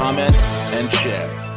comment, and share.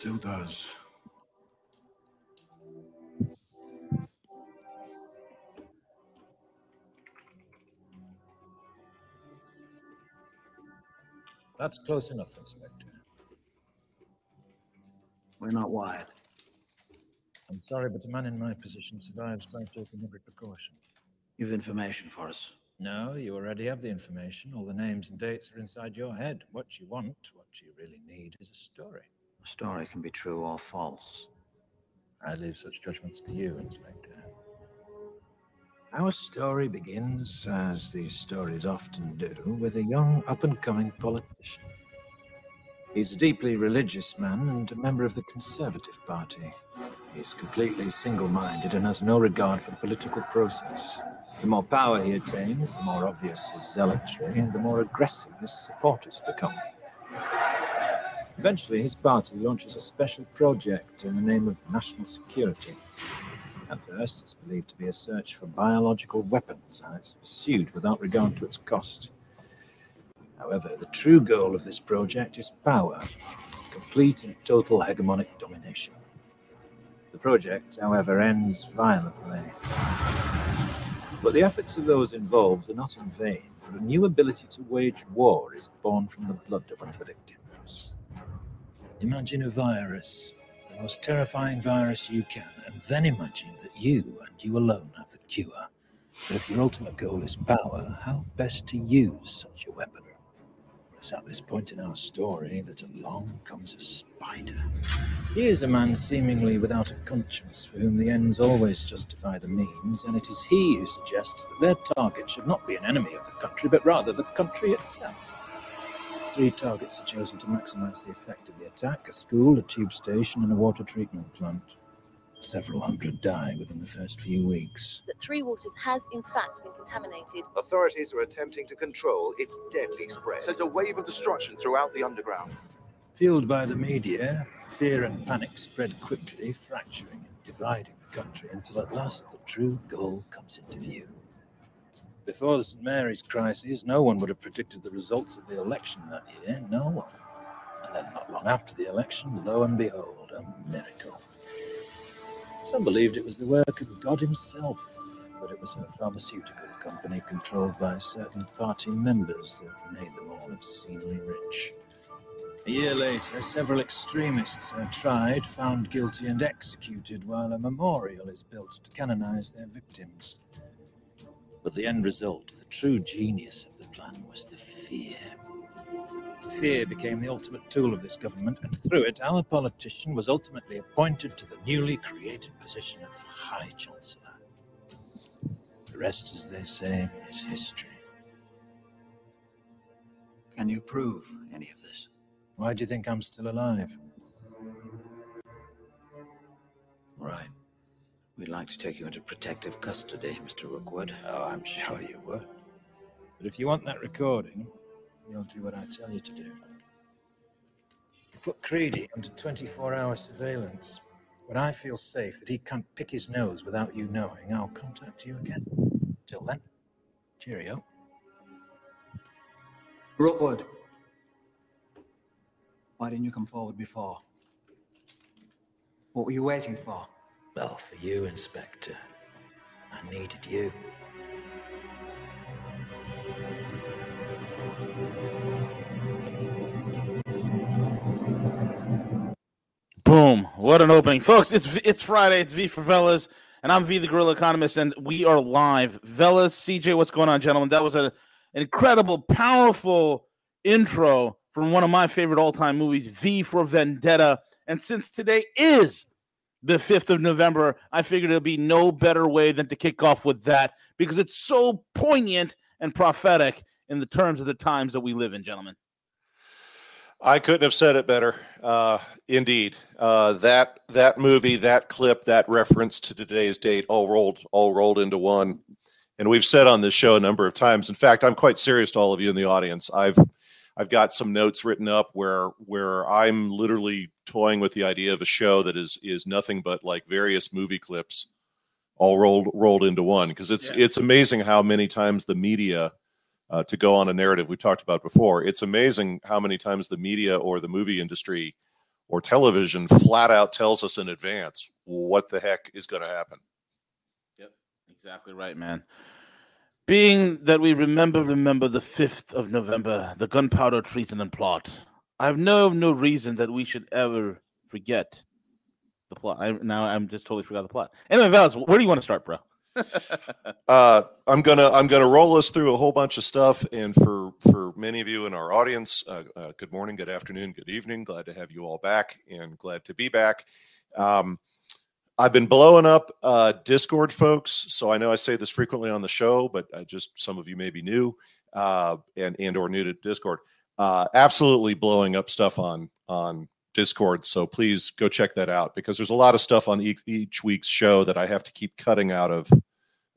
Still does. That's close enough, Inspector. We're not wired. I'm sorry, but a man in my position survives by taking every precaution. You've information for us. No, you already have the information. All the names and dates are inside your head. What you want, what you really need, is a story. Story can be true or false. I leave such judgments to you, Inspector. Our story begins, as these stories often do, with a young up and coming politician. He's a deeply religious man and a member of the Conservative Party. He's completely single minded and has no regard for the political process. The more power he attains, the more obvious his zealotry and the more aggressive his supporters become. Eventually, his party launches a special project in the name of national security. At first, it's believed to be a search for biological weapons, and it's pursued without regard to its cost. However, the true goal of this project is power, complete and total hegemonic domination. The project, however, ends violently. But the efforts of those involved are not in vain, for a new ability to wage war is born from the blood of one of the victims. Imagine a virus, the most terrifying virus you can, and then imagine that you and you alone have the cure. But if your ultimate goal is power, how best to use such a weapon? It's at this point in our story that along comes a spider. He is a man seemingly without a conscience, for whom the ends always justify the means, and it is he who suggests that their target should not be an enemy of the country, but rather the country itself. Three targets are chosen to maximize the effect of the attack a school, a tube station, and a water treatment plant. Several hundred die within the first few weeks. that Three Waters has in fact been contaminated. Authorities are attempting to control its deadly spread. Sent a wave of destruction throughout the underground. Fueled by the media, fear and panic spread quickly, fracturing and dividing the country until at last the true goal comes into view. Before the St. Mary's crisis, no one would have predicted the results of the election that year. No one. And then, not long after the election, lo and behold, a miracle. Some believed it was the work of God Himself, but it was a pharmaceutical company controlled by certain party members that made them all obscenely rich. A year later, several extremists are tried, found guilty, and executed, while a memorial is built to canonize their victims. But the end result, the true genius of the plan, was the fear. Fear became the ultimate tool of this government, and through it, our politician was ultimately appointed to the newly created position of High Chancellor. The rest, as they say, is history. Can you prove any of this? Why do you think I'm still alive? Right. We'd like to take you into protective custody, Mr. Rookwood. Oh, I'm sure you would. But if you want that recording, you'll do what I tell you to do. You put Creedy under 24 hour surveillance. When I feel safe that he can't pick his nose without you knowing, I'll contact you again. Till then, cheerio. Rookwood. Why didn't you come forward before? What were you waiting for? Well, for you, Inspector. I needed you. Boom! What an opening, folks! It's it's Friday. It's V for Veles, and I'm V the Guerrilla Economist, and we are live. Veles, CJ, what's going on, gentlemen? That was a, an incredible, powerful intro from one of my favorite all-time movies, V for Vendetta. And since today is the 5th of November, I figured it'd be no better way than to kick off with that because it's so poignant and prophetic in the terms of the times that we live in, gentlemen. I couldn't have said it better. Uh, indeed, uh, that that movie, that clip, that reference to today's date, all rolled all rolled into one. And we've said on this show a number of times. In fact, I'm quite serious to all of you in the audience. I've I've got some notes written up where where I'm literally toying with the idea of a show that is is nothing but like various movie clips all rolled rolled into one because it's yeah. it's amazing how many times the media uh, to go on a narrative we talked about before. It's amazing how many times the media or the movie industry or television flat out tells us in advance what the heck is going to happen. Yep, exactly right, man. Being that we remember, remember the 5th of November, the gunpowder treason and plot, I have no no reason that we should ever forget the plot. I, now I'm just totally forgot the plot. Anyway, Val, where do you want to start, bro? uh, I'm gonna I'm gonna roll us through a whole bunch of stuff, and for for many of you in our audience, uh, uh, good morning, good afternoon, good evening. Glad to have you all back, and glad to be back. Um, I've been blowing up uh, Discord, folks. So I know I say this frequently on the show, but I just some of you may be new uh, and and or new to Discord. Uh, absolutely blowing up stuff on on Discord. So please go check that out because there's a lot of stuff on each, each week's show that I have to keep cutting out of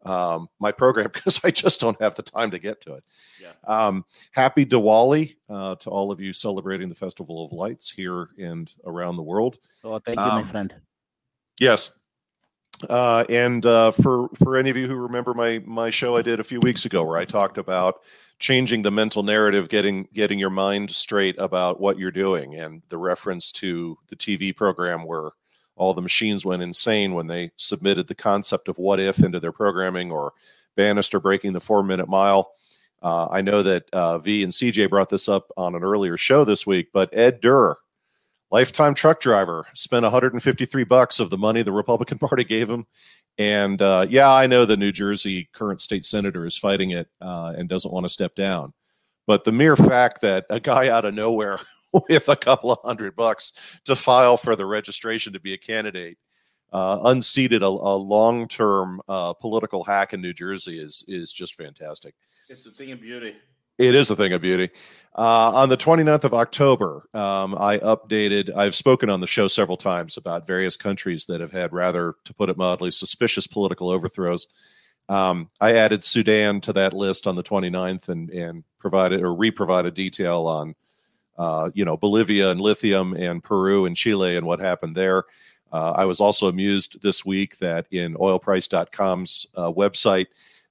um, my program because I just don't have the time to get to it. Yeah. Um, happy Diwali uh, to all of you celebrating the Festival of Lights here and around the world. Oh, thank you, um, my friend. Yes. Uh, and uh, for for any of you who remember my my show I did a few weeks ago where I talked about changing the mental narrative, getting getting your mind straight about what you're doing, and the reference to the TV program where all the machines went insane when they submitted the concept of what if into their programming, or Bannister breaking the four minute mile. Uh, I know that uh, V and CJ brought this up on an earlier show this week, but Ed Durr, lifetime truck driver, spent 153 bucks of the money the Republican Party gave him and uh, yeah, I know the New Jersey current state senator is fighting it uh, and doesn't want to step down. But the mere fact that a guy out of nowhere with a couple of hundred bucks to file for the registration to be a candidate uh, unseated a, a long term uh, political hack in New Jersey is is just fantastic. It's a thing of beauty. It is a thing of beauty. Uh, on the 29th of October, um, I updated, I've spoken on the show several times about various countries that have had rather, to put it mildly, suspicious political overthrows. Um, I added Sudan to that list on the 29th and, and provided or re-provided detail on, uh, you know, Bolivia and lithium and Peru and Chile and what happened there. Uh, I was also amused this week that in oilprice.com's uh, website,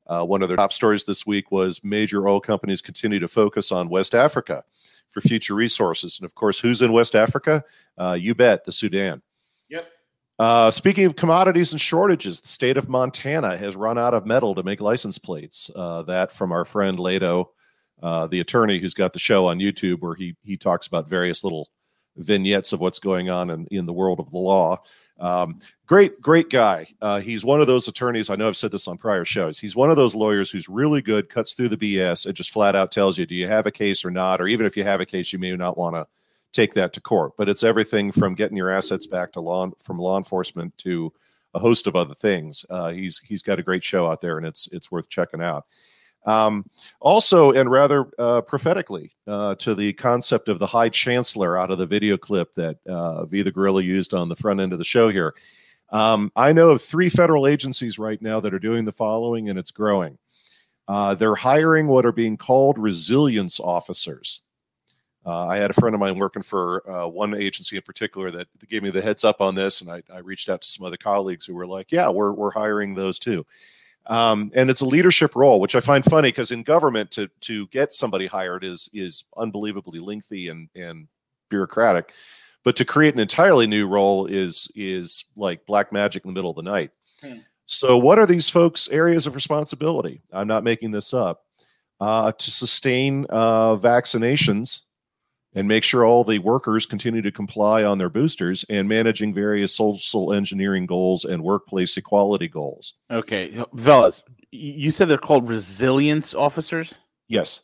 uh, one of their top stories this week was major oil companies continue to focus on West Africa for future resources. And of course, who's in West Africa? Uh, you bet, the Sudan. Yep. Uh, speaking of commodities and shortages, the state of Montana has run out of metal to make license plates. Uh, that from our friend Lehto, uh, the attorney who's got the show on YouTube, where he he talks about various little vignettes of what's going on in, in the world of the law. Um, great, great guy. Uh, he's one of those attorneys. I know I've said this on prior shows. He's one of those lawyers who's really good, cuts through the BS, and just flat out tells you, do you have a case or not? Or even if you have a case, you may not want to take that to court. But it's everything from getting your assets back to law from law enforcement to a host of other things. Uh, he's he's got a great show out there, and it's it's worth checking out. Um, also, and rather uh, prophetically, uh, to the concept of the High Chancellor out of the video clip that uh, V the Guerrilla used on the front end of the show here. Um, I know of three federal agencies right now that are doing the following, and it's growing. Uh, they're hiring what are being called resilience officers. Uh, I had a friend of mine working for uh, one agency in particular that gave me the heads up on this, and I, I reached out to some other colleagues who were like, "Yeah, we're we're hiring those too." Um, and it's a leadership role, which I find funny because in government to to get somebody hired is is unbelievably lengthy and and bureaucratic. But to create an entirely new role is is like black magic in the middle of the night. Hmm. So, what are these folks' areas of responsibility? I'm not making this up. Uh, to sustain uh, vaccinations and make sure all the workers continue to comply on their boosters and managing various social engineering goals and workplace equality goals. Okay, fellas, y- you said they're called resilience officers. Yes.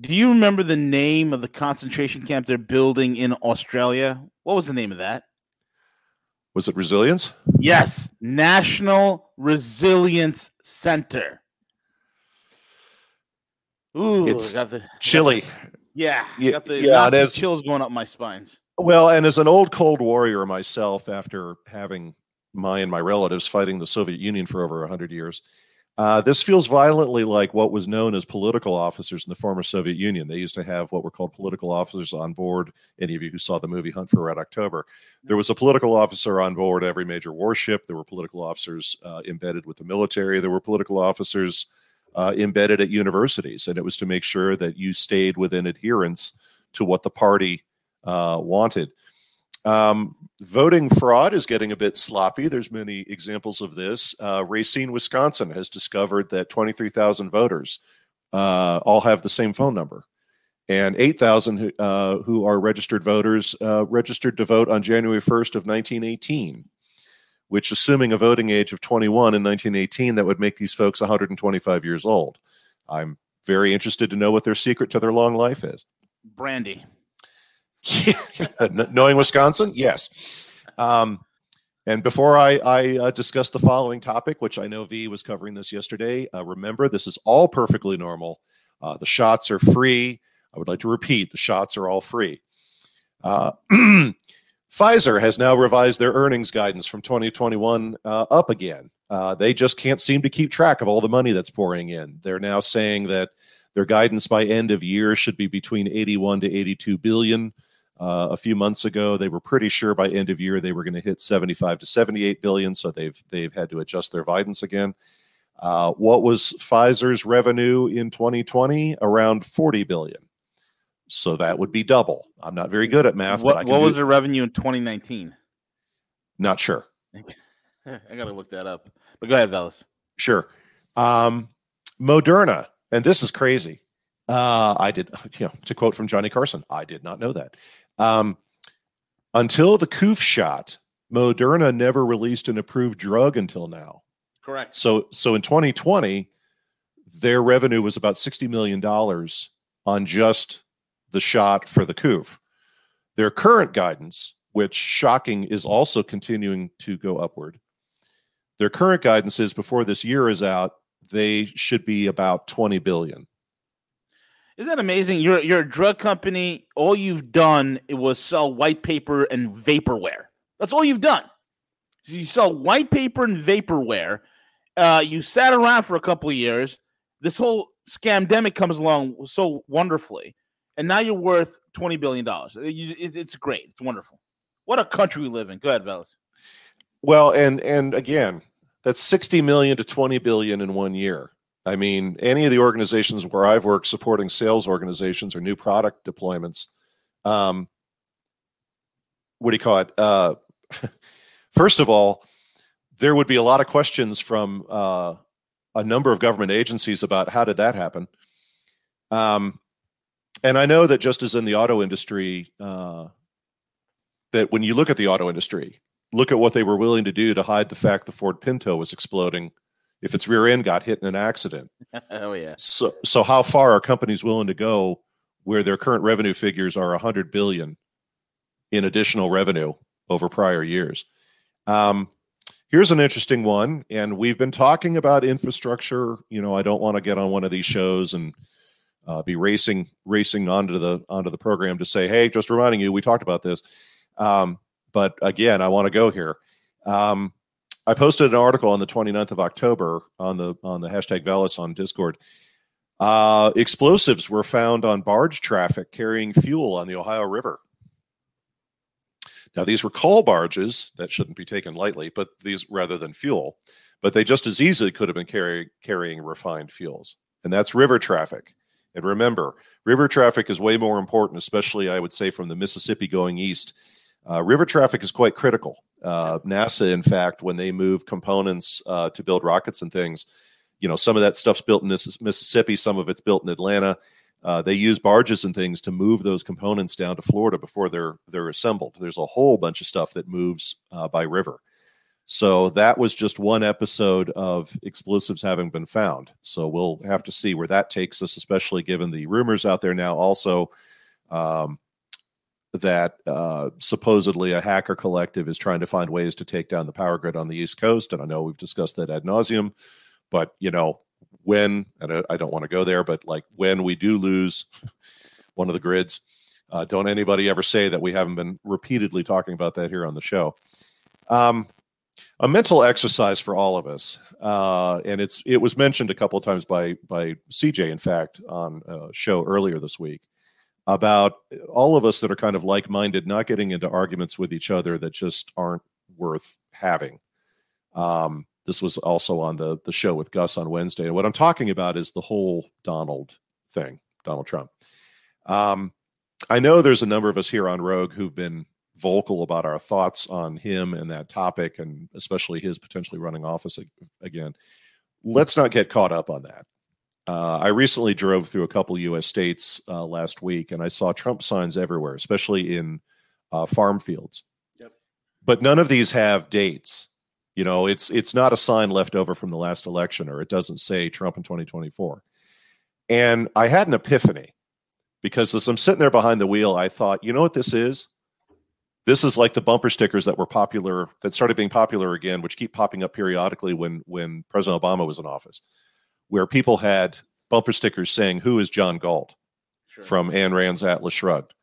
Do you remember the name of the concentration camp they're building in Australia? What was the name of that? Was it resilience? Yes, National Resilience Center. Ooh, It's got the Chilly. Yeah, Yeah, the yeah, knots it of chills going up my spines. Well, and as an old Cold Warrior myself, after having my and my relatives fighting the Soviet Union for over 100 years, uh, this feels violently like what was known as political officers in the former Soviet Union. They used to have what were called political officers on board. Any of you who saw the movie Hunt for Red October, there was a political officer on board every major warship. There were political officers uh, embedded with the military. There were political officers uh, embedded at universities, and it was to make sure that you stayed within adherence to what the party uh, wanted. Um, voting fraud is getting a bit sloppy. There's many examples of this. Uh, Racine, Wisconsin, has discovered that 23,000 voters uh, all have the same phone number, and 8,000 who, uh, who are registered voters uh, registered to vote on January 1st of 1918. Which, assuming a voting age of 21 in 1918, that would make these folks 125 years old. I'm very interested to know what their secret to their long life is. Brandy. Knowing Wisconsin, yes. Um, and before I, I uh, discuss the following topic, which I know V was covering this yesterday, uh, remember this is all perfectly normal. Uh, the shots are free. I would like to repeat the shots are all free. Pfizer has now revised their earnings guidance from 2021 uh, up again. Uh, they just can't seem to keep track of all the money that's pouring in. They're now saying that their guidance by end of year should be between 81 to 82 billion. Uh, a few months ago, they were pretty sure by end of year they were going to hit 75 to 78 billion. So they've they've had to adjust their guidance again. Uh, what was Pfizer's revenue in 2020? Around 40 billion. So that would be double. I'm not very good at math. What, what was their revenue in 2019? Not sure. I gotta look that up. But go ahead, fellas. Sure. Um, Moderna, and this is crazy. Uh, I did, you know, to quote from Johnny Carson, I did not know that. Um, until the Coof shot, Moderna never released an approved drug until now. Correct. So, so in 2020, their revenue was about 60 million dollars on just the shot for the Coof. Their current guidance, which shocking is also continuing to go upward. Their current guidance is before this year is out, they should be about 20 billion. Isn't that amazing? You're you're a drug company. All you've done was sell white paper and vaporware. That's all you've done. So you sell white paper and vaporware. Uh, you sat around for a couple of years. This whole scamdemic comes along so wonderfully, and now you're worth twenty billion dollars. It's great. It's wonderful. What a country we live in. Go ahead, fellas. Well, and and again, that's 60 million to 20 billion in one year. I mean, any of the organizations where I've worked supporting sales organizations or new product deployments, um, what do you call it? Uh, first of all, there would be a lot of questions from uh, a number of government agencies about how did that happen. Um, and I know that just as in the auto industry, uh, that when you look at the auto industry, look at what they were willing to do to hide the fact the Ford Pinto was exploding if its rear end got hit in an accident. oh yeah. So, so how far are companies willing to go where their current revenue figures are 100 billion in additional revenue over prior years? Um, here's an interesting one, and we've been talking about infrastructure. You know, I don't want to get on one of these shows and uh, be racing racing onto the onto the program to say, hey, just reminding you, we talked about this. Um, but again, I want to go here. Um, I posted an article on the 29th of October on the on the hashtag Veles on Discord. Uh, explosives were found on barge traffic carrying fuel on the Ohio River. Now, these were coal barges that shouldn't be taken lightly, but these rather than fuel, but they just as easily could have been carry, carrying refined fuels, and that's river traffic. And remember, river traffic is way more important, especially I would say from the Mississippi going east Uh, river traffic is quite critical. Uh, NASA, in fact, when they move components uh, to build rockets and things, you know, some of that stuff's built in Mississippi, some of it's built in Atlanta. Uh, they use barges and things to move those components down to Florida before they're they're assembled. There's a whole bunch of stuff that moves uh, by river. So that was just one episode of explosives having been found. So we'll have to see where that takes us, especially given the rumors out there now. Also, um, that uh, supposedly a hacker collective is trying to find ways to take down the power grid on the East Coast. And I know we've discussed that ad nauseum, but you know, when and I don't want to go there, but like when we do lose one of the grids, uh, don't anybody ever say that we haven't been repeatedly talking about that here on the show. Um, a mental exercise for all of us, uh, and it's it was mentioned a couple of times by by CJ, in fact, on a show earlier this week about all of us that are kind of like minded, not getting into arguments with each other that just aren't worth having. Um, this was also on the the show with Gus on Wednesday, and what I'm talking about is the whole Donald thing, Donald Trump. Um, I know there's a number of us here on Rogue who've been vocal about our thoughts on him and that topic, and especially his potentially running office again. Let's not get caught up on that. Uh, I recently drove through a couple U.S. states uh, last week, and I saw Trump signs everywhere, especially in uh, farm fields. Yep. But none of these have dates. You know, it's it's not a sign left over from the last election, or it doesn't say Trump in 2024. And I had an epiphany because as I'm sitting there behind the wheel, I thought, you know what this is? This is like the bumper stickers that were popular, that started being popular again, which keep popping up periodically when when President Obama was in office where people had bumper stickers saying, Who is John Galt? Sure. from Ayn Rand's Atlas Shrugged.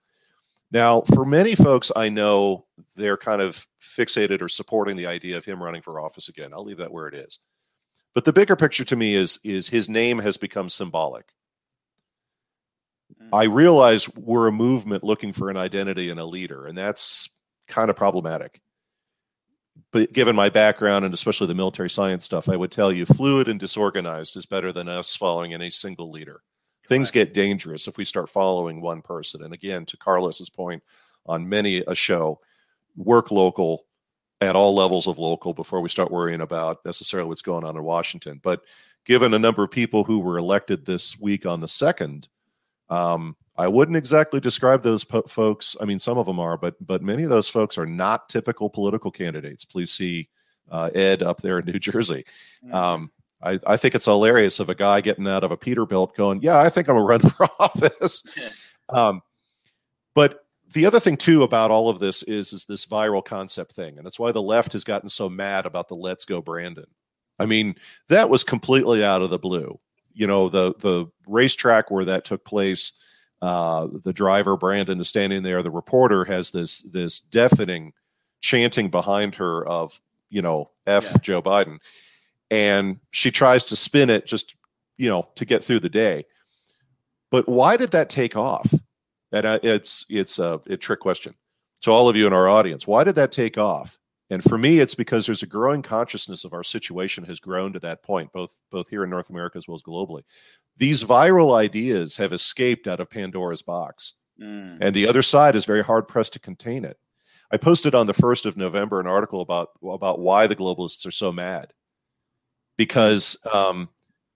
Now, for many folks, I know they're kind of fixated or supporting the idea of him running for office again. I'll leave that where it is. But the bigger picture to me is is his name has become symbolic. I realize we're a movement looking for an identity and a leader, and that's kind of problematic but given my background and especially the military science stuff, I would tell you fluid and disorganized is better than us following any single leader. Things get dangerous if we start following one person. And again, to Carlos's point on many a show, work local at all levels of local before we start worrying about necessarily what's going on in Washington. But given a number of people who were elected this week on the second, um, I wouldn't exactly describe those po- folks. I mean, some of them are, but but many of those folks are not typical political candidates. Please see uh, Ed up there in New Jersey. Mm-hmm. Um, I, I, think it's hilarious of a guy getting out of a Peterbilt going, "Yeah, I think I'm gonna run for office." um, but the other thing too about all of this is is this viral concept thing, and that's why the left has gotten so mad about the "Let's Go Brandon." I mean, that was completely out of the blue. You know, the the racetrack where that took place uh, the driver Brandon is standing there. The reporter has this this deafening chanting behind her of you know f yeah. Joe Biden, and she tries to spin it just you know to get through the day. But why did that take off? And uh, it's it's a, a trick question to all of you in our audience. Why did that take off? And for me, it's because there's a growing consciousness of our situation has grown to that point, both both here in North America as well as globally. These viral ideas have escaped out of Pandora's box, mm. and the other side is very hard pressed to contain it. I posted on the first of November an article about about why the globalists are so mad, because um,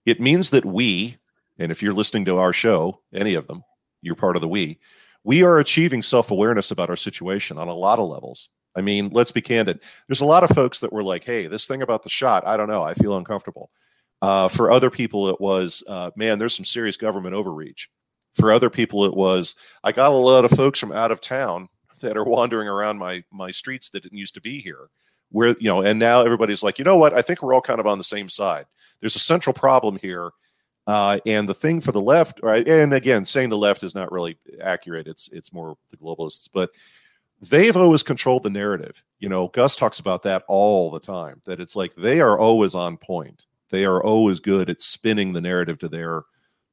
it means that we, and if you're listening to our show, any of them, you're part of the we. We are achieving self awareness about our situation on a lot of levels I mean, let's be candid. There's a lot of folks that were like, hey, this thing about the shot, I don't know. I feel uncomfortable. Uh, for other people, it was, uh, man, there's some serious government overreach. For other people, it was, I got a lot of folks from out of town that are wandering around my my streets that didn't used to be here. Where you know, and now everybody's like, you know what? I think we're all kind of on the same side. There's a central problem here, uh, and the thing for the left, right? And again, saying the left is not really accurate. It's it's more the globalists, but they've always controlled the narrative. You know, Gus talks about that all the time, that it's like they are always on point. They are always good at spinning the narrative to their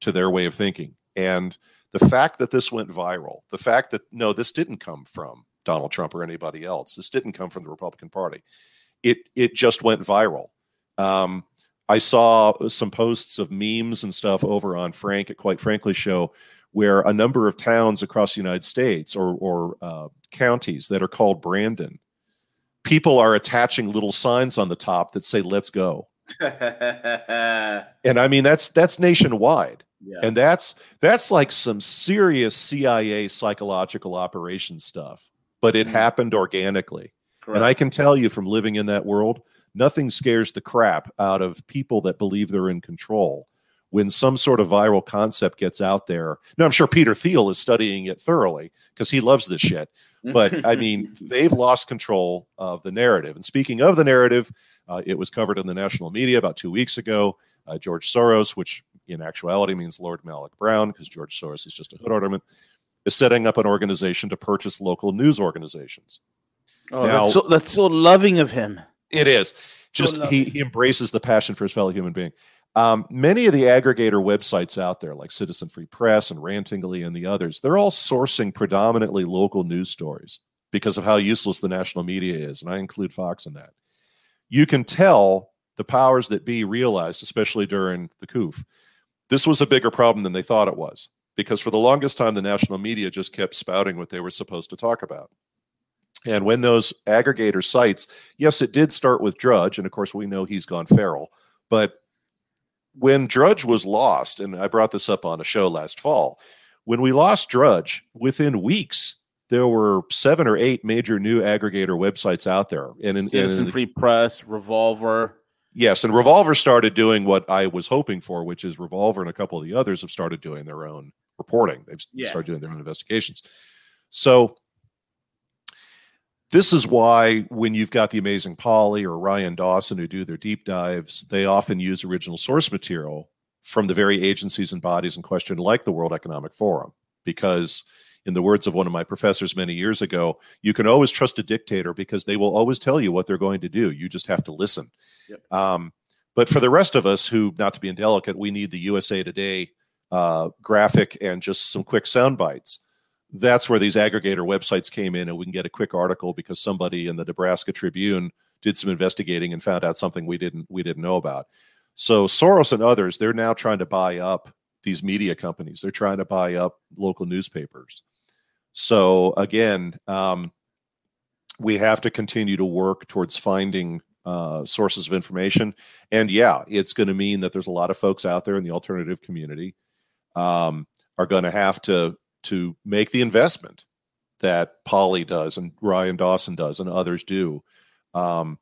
to their way of thinking. And the fact that this went viral, the fact that no, this didn't come from Donald Trump or anybody else. This didn't come from the Republican Party. It it just went viral. Um, I saw some posts of memes and stuff over on Frank at Quite Frankly show where a number of towns across the United States or, or uh, counties that are called Brandon, people are attaching little signs on the top that say "Let's go." and I mean that's that's nationwide. Yeah. And that's that's like some serious CIA psychological operation stuff, but it Mhm. happened organically. Correct. And I can tell you from living in that world, nothing scares the crap out of people that believe they're in control. When some sort of viral concept gets out there, now I'm sure Peter Thiel is studying it thoroughly because he loves this shit. But I mean, they've lost control of the narrative. And speaking of the narrative, uh, it was covered in the national media about two weeks ago. Uh, George Soros, which in actuality means Lord Malloch-Brown, because George Soros is just a hood ornament, is setting up an organization to purchase local news organizations. oh, now- that's, so, that's so loving of him. It is just love he, he embraces the passion for his fellow human being. Um, many of the aggregator websites out there, like Citizen Free Press and Rantingly and the others, they're all sourcing predominantly local news stories because of how useless the national media is, and I include Fox in that. You can tell the powers that be realized, especially during the coup, this was a bigger problem than they thought it was because for the longest time the national media just kept spouting what they were supposed to talk about. And when those aggregator sites, yes, it did start with Drudge, and of course we know he's gone feral, but when Drudge was lost, and I brought this up on a show last fall, when we lost Drudge, within weeks there were seven or eight major new aggregator websites out there, and in, Citizen Free Press, Revolver. Yes, and Revolver started doing what I was hoping for, which is Revolver and a couple of the others have started doing their own reporting. They've Yeah. started doing their own investigations. So this is why when you've got the amazing Polly or Ryan Dawson who do their deep dives, they often use original source material from the very agencies and bodies in question, like the World Economic Forum, because in the words of one of my professors many years ago, you can always trust a dictator because they will always tell you what they're going to do. You just have to listen. Um, but for the rest of us who, not to be indelicate, we need the USA Today uh, graphic and just some quick sound bites. That's where these aggregator websites came in, and we can get a quick article because somebody in the Nebraska Tribune did some investigating and found out something we didn't we didn't know about. So Soros and others, they're now trying to buy up these media companies. They're trying to buy up local newspapers. So again, um, we have to continue to work towards finding uh, sources of information. And yeah, it's going to mean that there's a lot of folks out there in the alternative community um, are going to have to to make the investment that Polly does and Ryan Dawson does and others do. Um,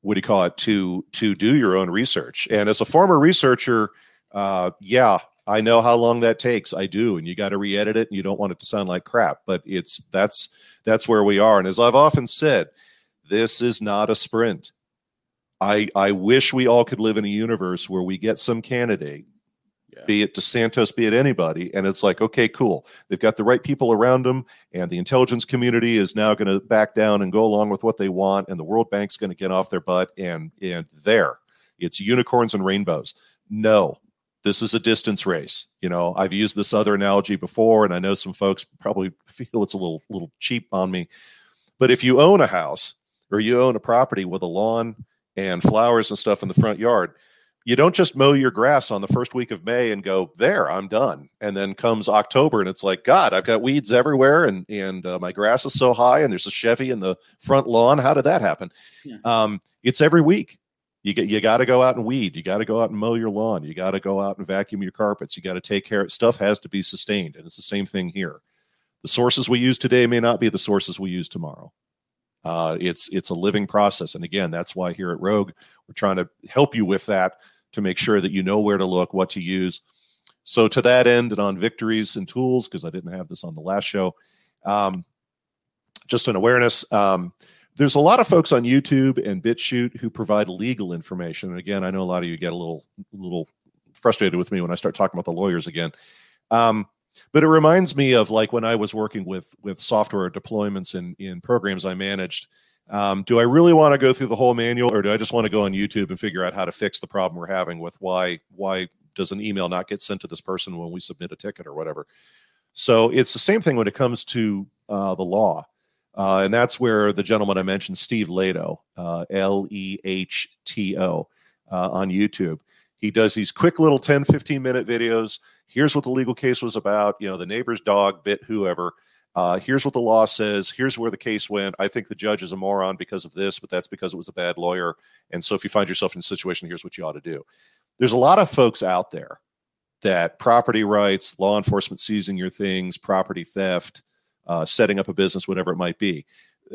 what do you call it? To to do your own research. And as a former researcher, uh, yeah, I know how long that takes. I do, and you got to re-edit it, and you don't want it to sound like crap. But it's that's that's where we are. And as I've often said, this is not a sprint. I I wish we all could live in a universe where we get some candidate, be it DeSantis, be it anybody, and it's like, okay, cool. They've got the right people around them, and the intelligence community is now going to back down and go along with what they want, and the World Bank's going to get off their butt, and and there, it's unicorns and rainbows. No, this is a distance race. You know, I've used this other analogy before, and I know some folks probably feel it's a little little cheap on me. But if you own a house or you own a property with a lawn and flowers and stuff in the front yard, you don't just mow your grass on the first week of May and go, there, I'm done. And then comes October and it's like, God, I've got weeds everywhere and, and uh, my grass is so high and there's a Chevy in the front lawn. How did that happen? Yeah. Um, it's every week. You get, you got to go out and weed. You got to go out and mow your lawn. You got to go out and vacuum your carpets. You got to take care. of Stuff has to be sustained. And it's the same thing here. The sources we use today may not be the sources we use tomorrow. Uh, it's it's a living process, and again, that's why here at Rogue we're trying to help you with that to make sure that you know where to look, what to use. So to that end, and on victories and tools, because I didn't have this on the last show, um, just an awareness. Um, there's a lot of folks on YouTube and BitChute who provide legal information. And again, I know a lot of you get a little little frustrated with me when I start talking about the lawyers again. Um, but it reminds me of like when I was working with with software deployments in in programs I managed. Um, do I really want to go through the whole manual, or do I just want to go on YouTube and figure out how to fix the problem we're having with why why does an email not get sent to this person when we submit a ticket or whatever? So it's the same thing when it comes to uh, the law, uh, and that's where the gentleman I mentioned, Steve Lehto, uh, L E H T O, uh, on YouTube He does these quick little 10, 15 minute videos. Here's what the legal case was about. You know, the neighbor's dog bit whoever. Uh, here's what the law says. Here's where the case went. I think the judge is a moron because of this, but that's because it was a bad lawyer. And so if you find yourself in a situation, here's what you ought to do. There's a lot of folks out there that property rights, law enforcement seizing your things, property theft, uh, setting up a business, whatever it might be.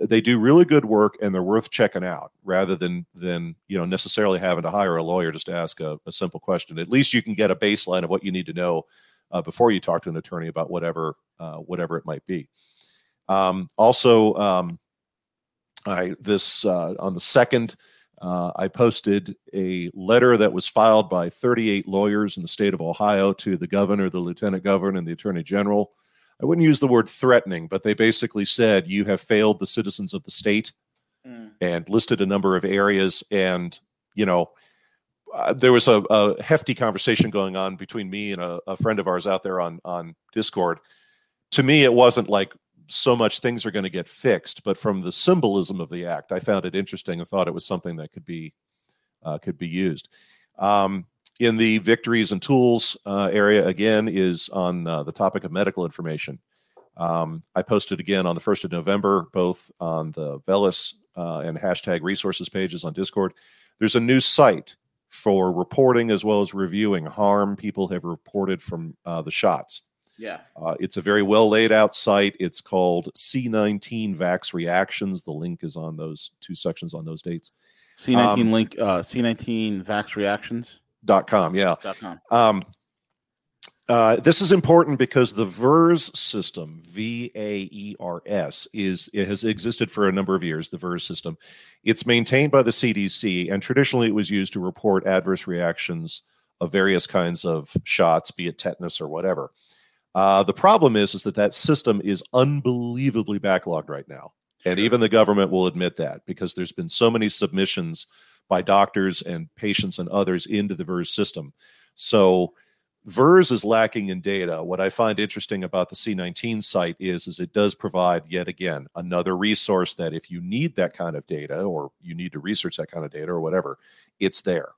They do really good work and they're worth checking out rather than than you know necessarily having to hire a lawyer just to ask a, a simple question. At least you can get a baseline of what you need to know uh, before you talk to an attorney about whatever uh, whatever it might be. Um, also, um, I this uh, on the second, uh, I posted a letter that was filed by 38 lawyers in the state of Ohio to the governor, the lieutenant governor, and the attorney general. I wouldn't use the word threatening, but they basically said you have failed the citizens of the state Mm. and listed a number of areas. And, you know, uh, there was a, a hefty conversation going on between me and a, a friend of ours out there on, on Discord. To me, it wasn't like so much things are going to get fixed, but from the symbolism of the act, I found it interesting and thought it was something that could be uh, could be used. Um, in the victories and tools uh, area, again, is on uh, the topic of medical information. Um, I posted again on the 1st of November, both on the Veles uh, and hashtag resources pages on Discord. There's a new site for reporting as well as reviewing harm people have reported from uh, the shots. Yeah. Uh, it's a very well laid out site. It's called C19 Vax Reactions. The link is on those two sections on those dates. C19 Um, link, uh, C19 Vax Reactions. Dot com. Yeah. Dot com. Um, uh, this is important because the VAERS system, V A E R S, is it has existed for a number of years. The VAERS system, it's maintained by the CDC, and traditionally it was used to report adverse reactions of various kinds of shots, be it tetanus or whatever. Uh, the problem is, is that that system is unbelievably backlogged right now, and even the government will admit that because there's been so many submissions by doctors and patients and others into the VAERS system. So VAERS is lacking in data. What I find interesting about the C19 site is, is it does provide yet again another resource that if you need that kind of data or you need to research that kind of data or whatever, it's there.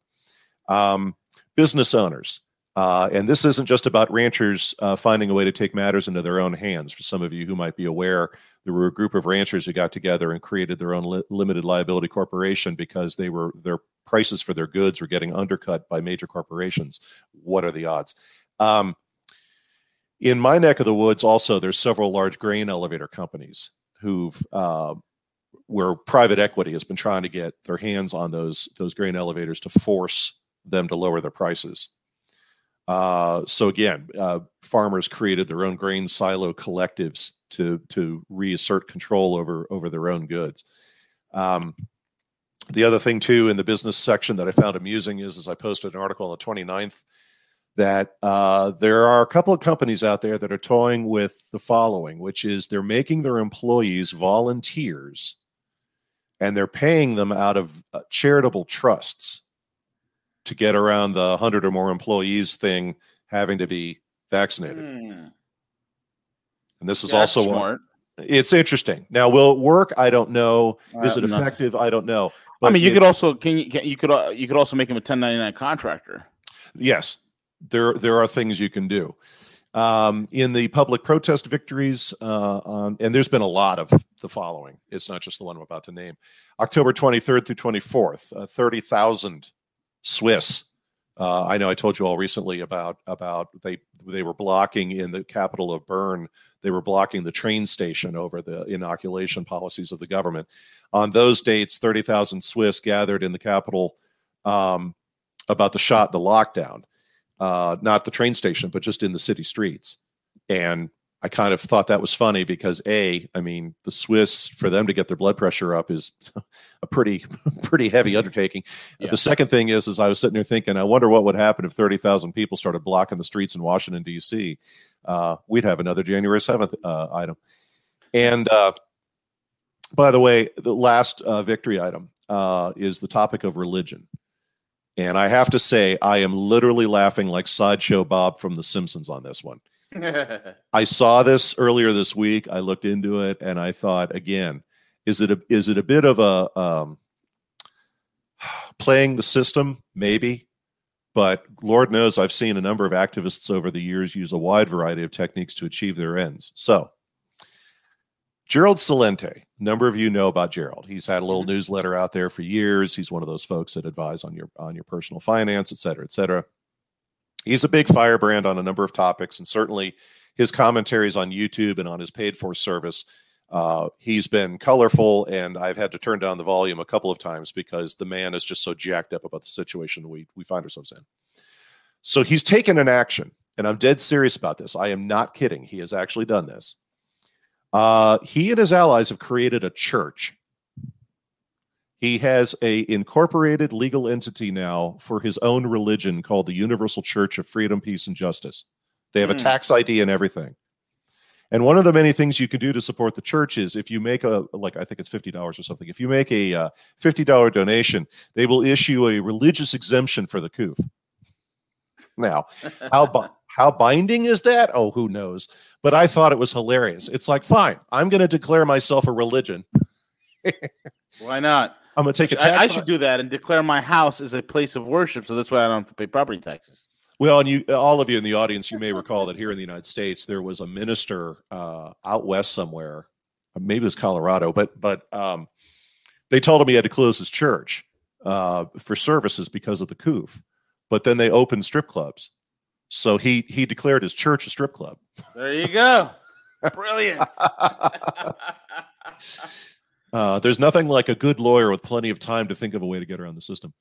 Um, business owners. Uh, and this isn't just about ranchers uh, finding a way to take matters into their own hands. For some of you who might be aware, there were a group of ranchers who got together and created their own li- limited liability corporation because they were their prices for their goods were getting undercut by major corporations. What are the odds? Um, in my neck of the woods, also, there's several large grain elevator companies who've uh, where private equity has been trying to get their hands on those those grain elevators to force them to lower their prices. Uh, so again, uh, farmers created their own grain silo collectives to to reassert control over over their own goods. Um, the other thing too in the business section that I found amusing is, as I posted an article on the 29th, that uh, there are a couple of companies out there that are toying with the following, which is they're making their employees volunteers, and they're paying them out of uh, charitable trusts to get around the 100 or more employees thing having to be vaccinated. Hmm. And this is Yeah, also smart. it's interesting. Now, will it work? I don't know. Is Uh, it no. effective? I don't know. I mean, you could also can you can, you could uh, you could also make him a 1099 contractor. yes, there there are things you can do. Um, in the public protest victories, uh, on, and there's been a lot of the following. It's not just the one I'm about to name. October 23rd through 24th, uh, 30,000 Swiss. Uh, I know I told you all recently about about they they were blocking in the capital of Bern. They were blocking the train station over the inoculation policies of the government. On those dates, 30,000 Swiss gathered in the capital um, about the shot, the lockdown uh, not the train station, but just in the city streets. And I kind of thought that was funny because a, I mean, the Swiss for them to get their blood pressure up is a pretty pretty heavy undertaking. Yeah. The second thing is, is I was sitting there thinking, I wonder what would happen if thirty thousand people started blocking the streets in Washington D.C. Uh, we'd have another January seventh uh, item. And uh, by the way, the last uh, victory item uh, is the topic of religion. And I have to say, I am literally laughing like Sideshow Bob from The Simpsons on this one. I saw this earlier this week. I looked into it, and I thought, again, is it a is it a bit of a um, playing the system? Maybe, But Lord knows I've seen a number of activists over the years use a wide variety of techniques to achieve their ends. So, Gerald Celente, a number of you know about Gerald. He's had a little newsletter out there for years. He's one of those folks that advise on your on your personal finance, et cetera, et cetera. He's a big firebrand on a number of topics, and certainly his commentaries on YouTube and on his paid for service. Uh, he's been colorful, and I've had to turn down the volume a couple of times because the man is just so jacked up about the situation we we find ourselves in. So he's taken an action, and I'm dead serious about this. I am not kidding. He has actually done this. Uh, he and his allies have created a church. He has a incorporated legal entity now for his own religion called the Universal Church of Freedom, Peace, and Justice. They have a Hmm. tax ID and everything. And one of the many things you can do to support the church is if you make a like I think it's fifty dollars or something. If you make a uh, fifty dollar donation, they will issue a religious exemption for the coup. Now, how bi- how binding is that? Oh, who knows? But I thought it was hilarious. It's like, fine, I'm going to declare myself a religion. Why not? I'm going to take a tax. I should do that and declare my house as a place of worship, so that's why I don't have to pay property taxes. Well, and you, all of you in the audience, you may recall that here in the United States, there was a minister uh, out west somewhere, maybe it was Colorado, but but um, they told him he had to close his church uh, for services because of the coup. But then they opened strip clubs, so he he declared his church a strip club. There you go. Brilliant. Uh, there's nothing like a good lawyer with plenty of time to think of a way to get around the system.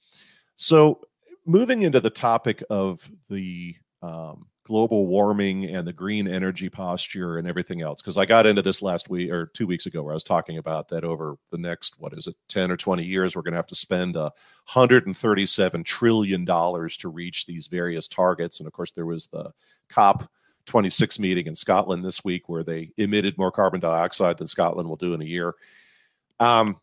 So, moving into the topic of the um, global warming and the green energy posture and everything else, because I got into this last week or two weeks ago, where I was talking about that over the next what is it, ten or twenty years, we're going to have to spend a hundred and thirty-seven trillion dollars to reach these various targets. And of course, there was the COP 26 meeting in Scotland this week where they emitted more carbon dioxide than Scotland will do in a year. Um,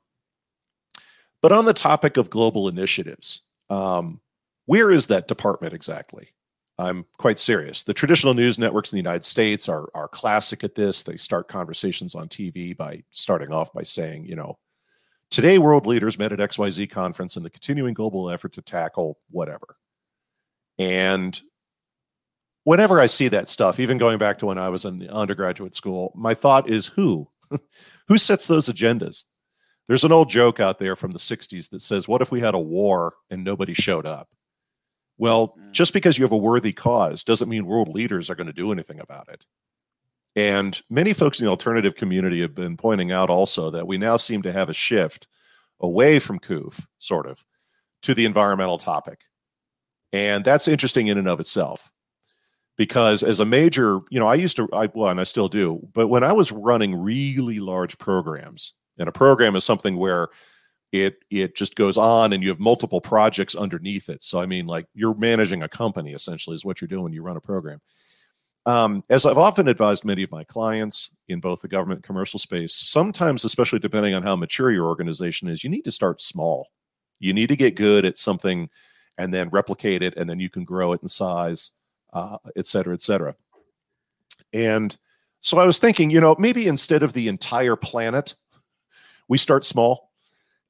but on the topic of global initiatives, um, where is that department exactly? I'm quite serious. The traditional news networks in the United States are are classic at this. They start conversations on TV by starting off by saying, you know, today world leaders met at XYZ conference in the continuing global effort to tackle whatever. And whenever I see that stuff, even going back to when I was in undergraduate school, my thought is who? who sets those agendas? There's an old joke out there from the 60s that says, What if we had a war and nobody showed up? Well, mm. just because you have a worthy cause doesn't mean world leaders are going to do anything about it. And many folks in the alternative community have been pointing out also that we now seem to have a shift away from COOF, sort of, to the environmental topic. And that's interesting in and of itself. Because as a major, you know, I used to, I, well, and I still do, but when I was running really large programs, and a program is something where it it just goes on and you have multiple projects underneath it. So I mean, like you're managing a company essentially is what you're doing when you run a program. Um, as I've often advised many of my clients in both the government and commercial space, sometimes, especially depending on how mature your organization is, you need to start small. You need to get good at something and then replicate it, and then you can grow it in size, uh, et cetera, et cetera. And so I was thinking, you know, maybe instead of the entire planet, we start small.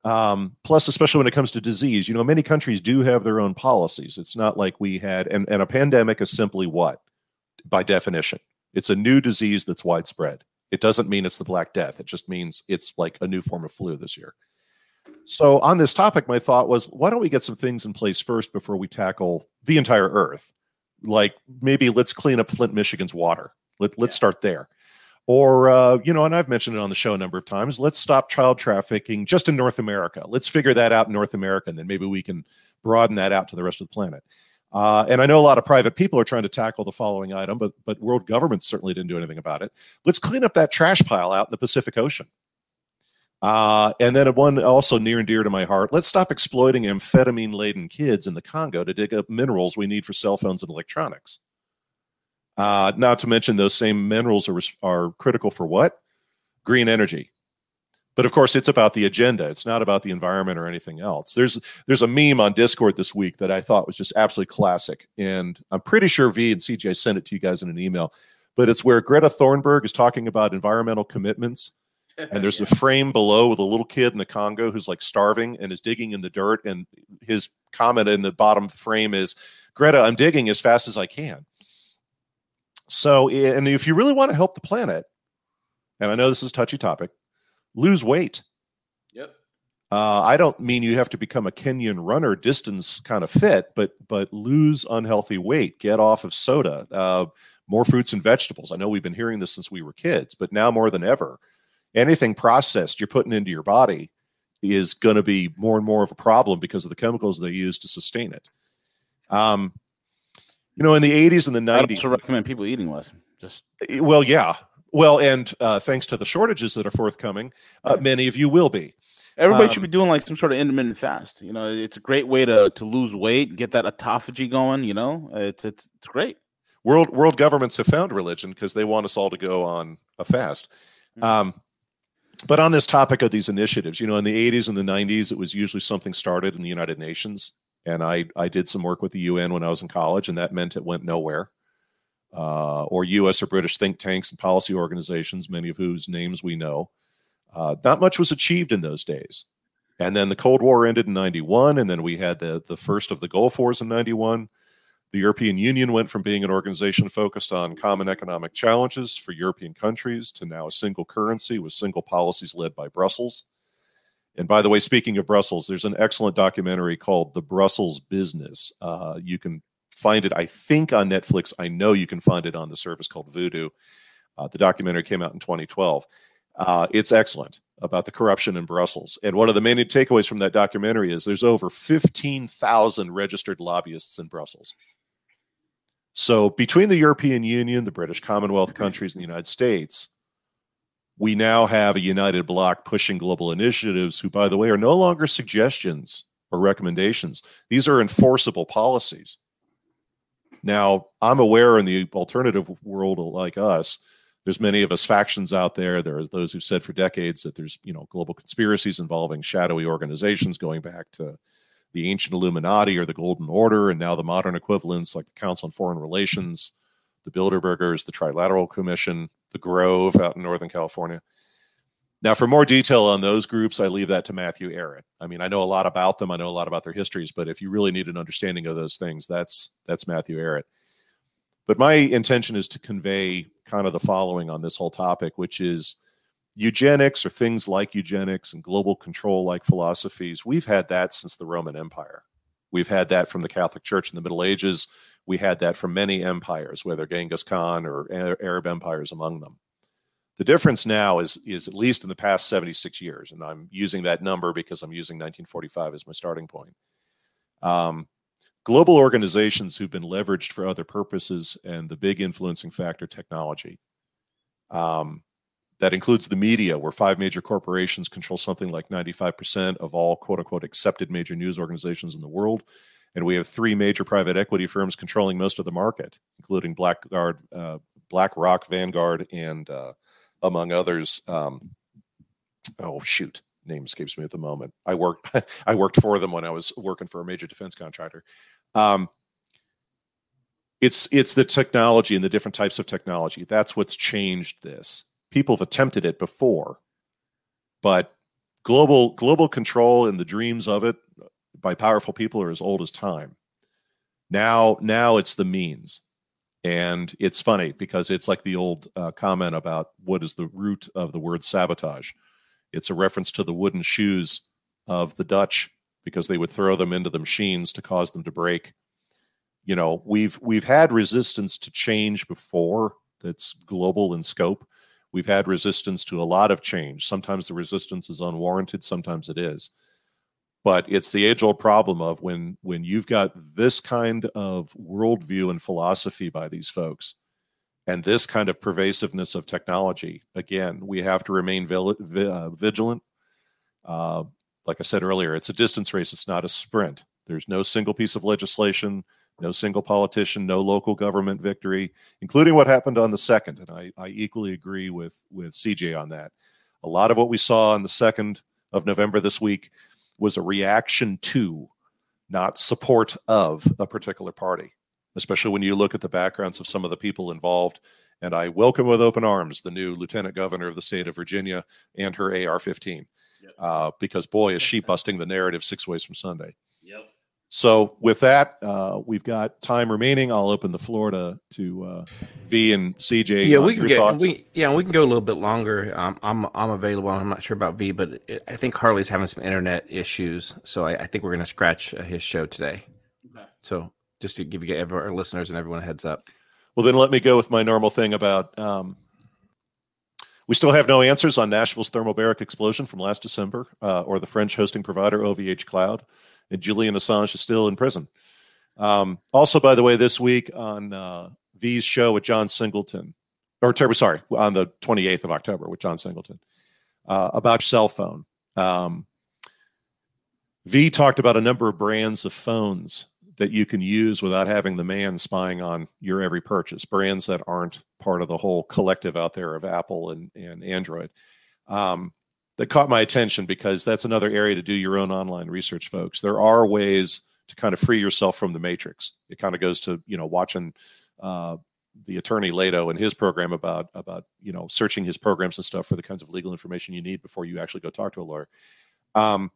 Um, plus, especially when it comes to disease, you know, many countries do have their own policies. It's not like we had, and, and a pandemic is simply what? By definition, it's a new disease that's widespread. It doesn't mean it's the Black Death. It just means it's like a new form of flu this year. So, on this topic, my thought was why don't we get some things in place first before we tackle the entire Earth? Like maybe let's clean up Flint, Michigan's water. Let, let's start there. Or, uh, you know, and I've mentioned it on the show a number of times, let's stop child trafficking just in North America. Let's figure that out in North America, and then maybe we can broaden that out to the rest of the planet. Uh, and I know a lot of private people are trying to tackle the following item, but but world governments certainly didn't do anything about it. Let's clean up that trash pile out in the Pacific Ocean. Uh, and then one also near and dear to my heart, let's stop exploiting amphetamine laden kids in the Congo to dig up minerals we need for cell phones and electronics. Uh, not to mention those same minerals are, are critical for what? Green energy. But of course, it's about the agenda. It's not about the environment or anything else. There's there's a meme on Discord this week that I thought was just absolutely classic, and I'm pretty sure V and CJ sent it to you guys in an email. But it's where Greta Thunberg is talking about environmental commitments, and there's a frame below with a little kid in the Congo who's like starving and is digging in the dirt, and his comment in the bottom frame is, Greta, I'm digging as fast as I can. So, and if you really want to help the planet, and I know this is a touchy topic, lose weight. Yep. Uh, I don't mean you have to become a Kenyan runner, distance kind of fit, but but lose unhealthy weight, get off of soda, uh, more fruits and vegetables. I know we've been hearing this since we were kids, but now more than ever, anything processed you're putting into your body is going to be more and more of a problem because of the chemicals they use to sustain it. Um, you know, in the 80s and the 90s, I also recommend people eating less. Just well, yeah, well, and uh, thanks to the shortages that are forthcoming, uh, many of you will be. Everybody Um, should be doing like some sort of intermittent fast. You know, it's a great way to to lose weight, get that autophagy going. You know, it's it's, it's great. world world governments have found religion because they want us all to go on a fast. Um, but on this topic of these initiatives, you know, in the 80s and the 90s, it was usually something started in the United Nations, and I I did some work with the UN when I was in college, and that meant it went nowhere. Uh, or U.S. or British think tanks and policy organizations, many of whose names we know. Uh, not much was achieved in those days. And then the Cold War ended in 91, and then we had the, the first of the Gulf Wars in 91. The European Union went from being an organization focused on common economic challenges for European countries to now a single currency with single policies led by Brussels. And by the way, speaking of Brussels, there's an excellent documentary called The Brussels Business. Uh, you can find it, I think, on Netflix. I know you can find it on the service called Vudu. Uh, the documentary came out in 2012. Uh, it's excellent about the corruption in Brussels. And one of the main takeaways from that documentary is there's over 15,000 registered lobbyists in Brussels. So between the European Union, the British Commonwealth countries, and the United States, we now have a united bloc pushing global initiatives, who, by the way, are no longer suggestions or recommendations. These are enforceable policies. Now, I'm aware in the alternative world like us, there's many of us factions out there. There are those who've said for decades that there's, you know, global conspiracies involving shadowy organizations going back to the ancient Illuminati or the Golden Order, and now the modern equivalents like the Council on Foreign Relations, the Bilderbergers, the Trilateral Commission, the Grove out in Northern California. Now, for more detail on those groups, I leave that to Matthew Aaron. I mean, I know a lot about them. I know a lot about their histories, but if you really need an understanding of those things, that's that's Matthew Aaron. But my intention is to convey kind of the following on this whole topic, which is eugenics or things like eugenics and global control like philosophies. We've had that since the Roman Empire. We've had that from the Catholic Church in the Middle Ages. We had that from many empires, whether Genghis Khan or Arab empires among them. The difference now is, is at least in the past 76 years, and I'm using that number because I'm using 1945 as my starting point. Um, global organizations who've been leveraged for other purposes, and the big influencing factor, technology. Um, that includes the media, where five major corporations control something like 95% of all quote unquote accepted major news organizations in the world. And we have three major private equity firms controlling most of the market, including Blackguard, uh, BlackRock, Vanguard, and uh, among others. Um, oh shoot, name escapes me at the moment. I worked I worked for them when I was working for a major defense contractor. Um, it's it's the technology and the different types of technology. That's what's changed this. People have attempted it before, but global global control and the dreams of it by powerful people are as old as time. Now now it's the means. And it's funny because it's like the old uh, comment about what is the root of the word sabotage. It's a reference to the wooden shoes of the Dutch because they would throw them into the machines to cause them to break. You know, we've we've had resistance to change before that's global in scope. We've had resistance to a lot of change. Sometimes the resistance is unwarranted, sometimes it is. But it's the age-old problem of when when you've got this kind of worldview and philosophy by these folks, and this kind of pervasiveness of technology. Again, we have to remain uh, vigilant. Uh, like I said earlier, it's a distance race, it's not a sprint. There's no single piece of legislation, no single politician, no local government victory, including what happened on the second. And I, I equally agree with, with CJ on that. A lot of what we saw on the second of November this week was a reaction to, not support of, a particular party especially when you look at the backgrounds of some of the people involved. And I welcome with open arms the new lieutenant governor of the state of Virginia and her AR 15, uh, because boy, is she busting the narrative six ways from Sunday. Yep. So with that, uh, we've got time remaining. I'll open the floor to to uh, V and CJ. Yeah, we can get thoughts. we yeah we can go a little bit longer. Um, I'm I'm available. I'm not sure about V, but it, I think Harley's having some internet issues, so I, I think we're going to scratch uh, his show today. So just to give you ever our listeners and everyone a heads up. Well, then let me go with my normal thing about. Um, we still have no answers on Nashville's thermobaric explosion from last December, uh, or the French hosting provider OVH Cloud, and Julian Assange is still in prison. Um, also, by the way, this week on uh, V's show with John Singleton, or sorry, on the 28th of October with John Singleton, uh, about cell phone. Um, V talked about a number of brands of phones that you can use without having the man spying on your every purchase, brands that aren't part of the whole collective out there of Apple and, and Android. Um, that caught my attention because that's another area to do your own online research, folks. There are ways to kind of free yourself from the matrix. It kind of goes to, you know, watching uh, the attorney Lehto and his program about about you know searching his programs and stuff for the kinds of legal information you need before you actually go talk to a lawyer. Um,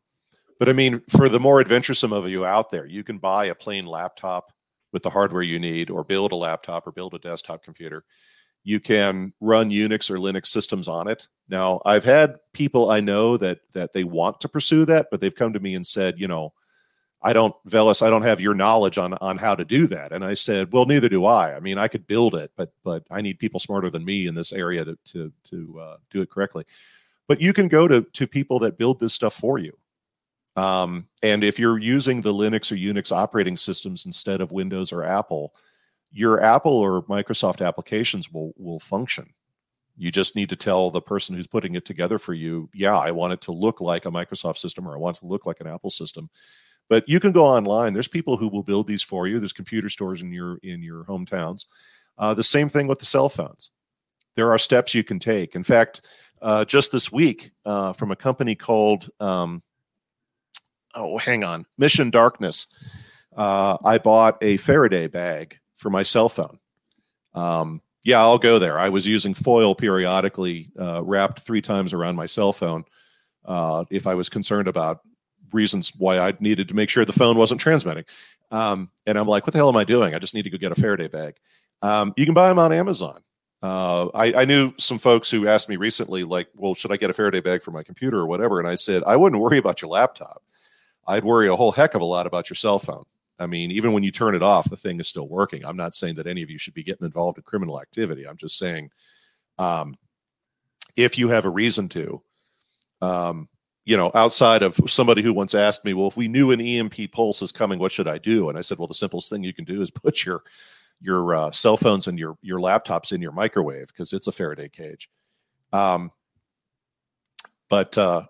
but I mean, for the more adventuresome of you out there, you can buy a plain laptop with the hardware you need, or build a laptop or build a desktop computer. You can run Unix or Linux systems on it. Now, I've had people I know that that they want to pursue that, but they've come to me and said, you know, I don't, Veles, I don't have your knowledge on on how to do that. And I said, well, neither do I. I mean, I could build it, but but I need people smarter than me in this area to to to uh, do it correctly. But you can go to to people that build this stuff for you. Um, and if you're using the Linux or Unix operating systems instead of Windows or Apple, your Apple or Microsoft applications will will function. You just need to tell the person who's putting it together for you, yeah, I want it to look like a Microsoft system or I want it to look like an Apple system. But you can go online. There's people who will build these for you. There's computer stores in your in your hometowns. Uh, the same thing with the cell phones. There are steps you can take. In fact, uh, just this week, uh, from a company called um, oh, hang on, Mission Darkness, uh, I bought a Faraday bag for my cell phone. Um, yeah, I'll go there. I was using foil periodically, uh, wrapped three times around my cell phone, uh, if I was concerned about reasons why I needed to make sure the phone wasn't transmitting. Um, and I'm like, what the hell am I doing? I just need to go get a Faraday bag. Um, you can buy them on Amazon. Uh, I, I knew some folks who asked me recently, like, well, should I get a Faraday bag for my computer or whatever? And I said, I wouldn't worry about your laptop. I'd worry a whole heck of a lot about your cell phone. I mean, even when you turn it off, the thing is still working. I'm not saying that any of you should be getting involved in criminal activity. I'm just saying, um, if you have a reason to, um, you know, outside of somebody who once asked me, well, if we knew an EMP pulse is coming, what should I do? And I said, well, the simplest thing you can do is put your your uh, cell phones and your your laptops in your microwave because it's a Faraday cage. Um, but uh,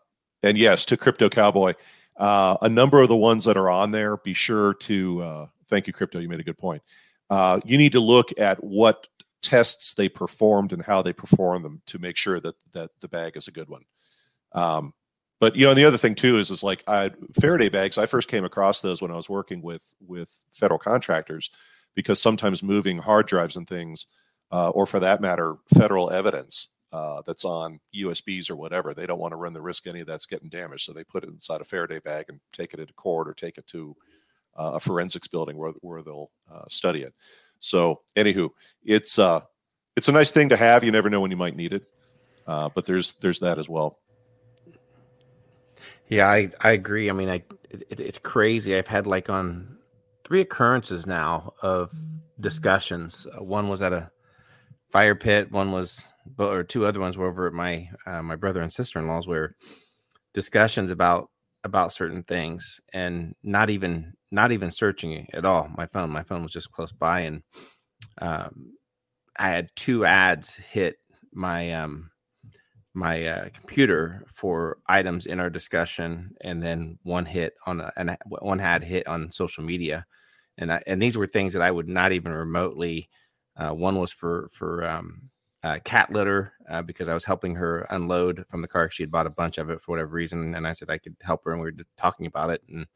and yes, to Crypto Cowboy, uh, a number of the ones that are on there, be sure to uh, thank you, Crypto. You made a good point. Uh, you need to look at what tests they performed and how they perform them to make sure that that the bag is a good one. Um, but you know, and the other thing too is is like I Faraday bags. I first came across those when I was working with with federal contractors because sometimes moving hard drives and things, uh, or for that matter, federal evidence uh, that's on USBs or whatever, they don't want to run the risk any of that's getting damaged, so they put it inside a Faraday bag and take it into court or take it to uh, a forensics building where where they'll uh, study it. So, anywho, it's uh, it's a nice thing to have. You never know when you might need it, uh, but there's there's that as well. Yeah, I, I agree. I mean, I it, it's crazy. I've had like on three occurrences now of discussions. Uh, one was at a fire pit. One was, or two other ones were over at my uh, my brother and sister in laws, where discussions about about certain things and not even not even searching at all. My phone, my phone was just close by, and um, I had two ads hit my um my uh, computer for items in our discussion, and then one hit on a, and one had hit on social media, and I, and these were things that I would not even remotely. Uh, one was for for um, uh, cat litter uh, because I was helping her unload from the car. She had bought a bunch of it for whatever reason, and I said I could help her, and we were talking about it. And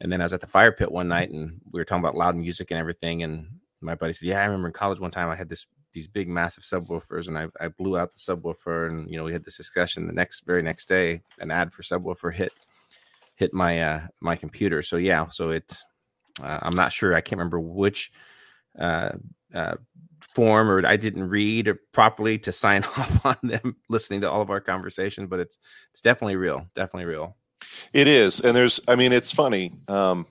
and then I was at the fire pit one night, and we were talking about loud music and everything. And my buddy said, "Yeah, I remember in college one time I had this these big massive subwoofers and I, I blew out the subwoofer and you know we had this discussion the next very next day an ad for subwoofer hit hit my uh, my computer. So yeah, so it's uh, I'm not sure. I can't remember which uh, uh, form or I didn't read properly to sign off on them listening to all of our conversation, but it's it's definitely real, definitely real. It is, and there's. I mean, it's funny. Um,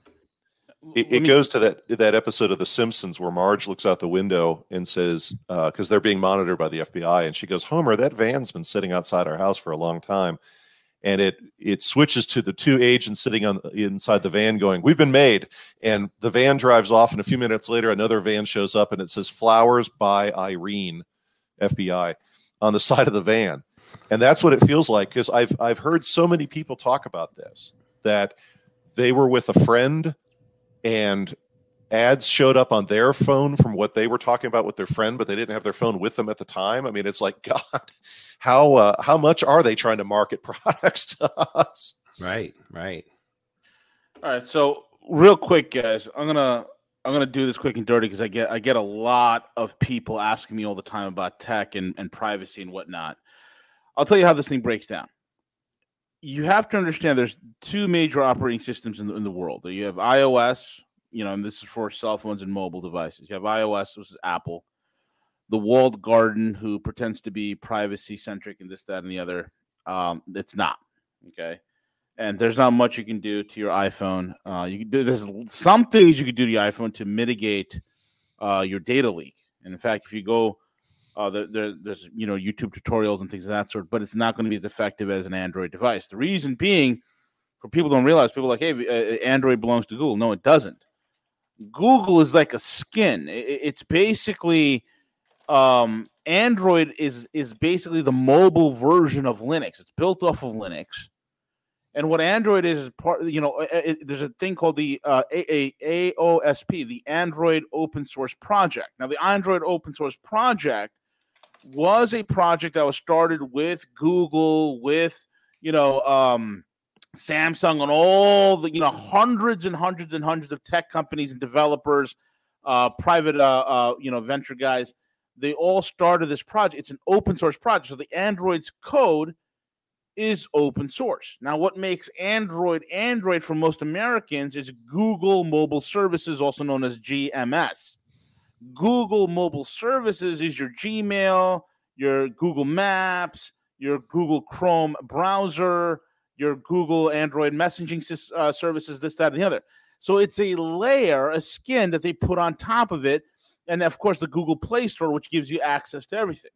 it, it goes to that that episode of The Simpsons where Marge looks out the window and says, because uh, they're being monitored by the FBI, and she goes, "Homer, that van's been sitting outside our house for a long time." And it it switches to the two agents sitting on inside the van, going, "We've been made." And the van drives off, and a few minutes later, another van shows up, and it says, "Flowers by Irene, FBI," on the side of the van. And that's what it feels like because I've I've heard so many people talk about this that they were with a friend and ads showed up on their phone from what they were talking about with their friend, but they didn't have their phone with them at the time. I mean, it's like God, how uh, how much are they trying to market products to us? Right, right. All right, so real quick, guys, I'm gonna I'm gonna do this quick and dirty because I get I get a lot of people asking me all the time about tech and, and privacy and whatnot. I'll tell you how this thing breaks down. You have to understand there's two major operating systems in the, in the world. You have iOS, you know, and this is for cell phones and mobile devices. You have iOS, which is Apple, the walled garden, who pretends to be privacy centric and this, that, and the other. Um, it's not. Okay. And there's not much you can do to your iPhone. Uh, you can do there's some things you can do to your iPhone to mitigate uh, your data leak. And in fact, if you go uh, there, there, there's you know YouTube tutorials and things of that sort, but it's not going to be as effective as an Android device. The reason being, for people don't realize, people like, hey, uh, Android belongs to Google. No, it doesn't. Google is like a skin. It's basically um, Android is is basically the mobile version of Linux. It's built off of Linux. And what Android is is part, you know, it, there's a thing called the uh, AOSP, the Android Open Source Project. Now, the Android Open Source Project was a project that was started with Google, with you know um, Samsung, and all the you know hundreds and hundreds and hundreds of tech companies and developers, uh, private uh, uh, you know venture guys. They all started this project. It's an open source project, so the Android's code is open source. Now, what makes Android Android for most Americans is Google Mobile Services, also known as GMS. Google Mobile Services is your Gmail, your Google Maps, your Google Chrome browser, your Google Android messaging uh, services, this, that, and the other. So it's a layer, a skin that they put on top of it. And of course, the Google Play Store, which gives you access to everything.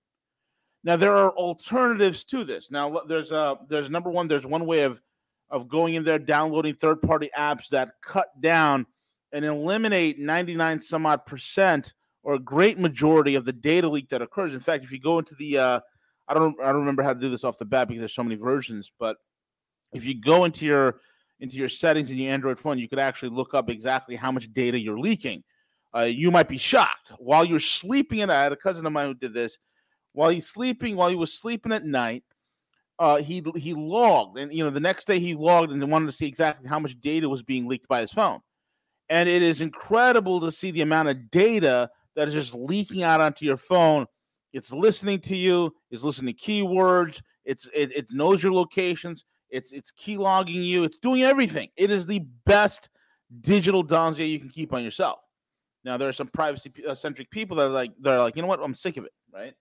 Now there are alternatives to this. Now there's a there's number one. There's one way of of going in there, downloading third party apps that cut down and eliminate 99 some odd percent or a great majority of the data leak that occurs. In fact, if you go into the, uh, I don't, I don't remember how to do this off the bat because there's so many versions. But if you go into your into your settings in your Android phone, you could actually look up exactly how much data you're leaking. Uh, you might be shocked while you're sleeping. And I had a cousin of mine who did this while he's sleeping. While he was sleeping at night, uh, he he logged, and you know the next day he logged and wanted to see exactly how much data was being leaked by his phone. And it is incredible to see the amount of data that is just leaking out onto your phone. It's listening to you. It's listening to keywords. It's it, it knows your locations. It's it's key logging you. It's doing everything. It is the best digital dossier you can keep on yourself. Now there are some privacy uh, centric people that are like they're like you know what I'm sick of it. Right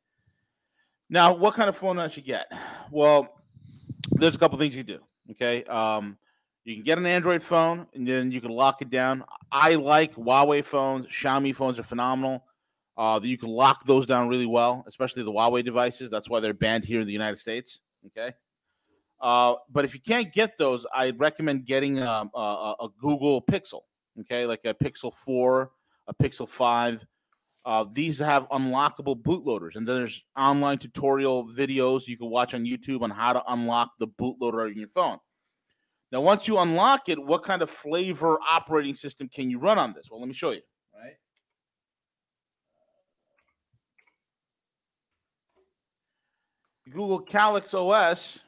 now, what kind of phone I should get? Well, there's a couple things you do. Okay, um, you can get an Android phone and then you can lock it down. I like Huawei phones. Xiaomi phones are phenomenal. Uh, you can lock those down really well, especially the Huawei devices. That's why they're banned here in the United States. Okay. Uh, but if you can't get those, I recommend getting um, a, a, Google Pixel. Okay, like a Pixel Four, a Pixel Five. Uh, these have unlockable bootloaders, and then there's online tutorial videos you can watch on YouTube on how to unlock the bootloader on your phone. Now, once you unlock it, what kind of flavor operating system can you run on this? Well, let me show you. Right. Google Calyx OS.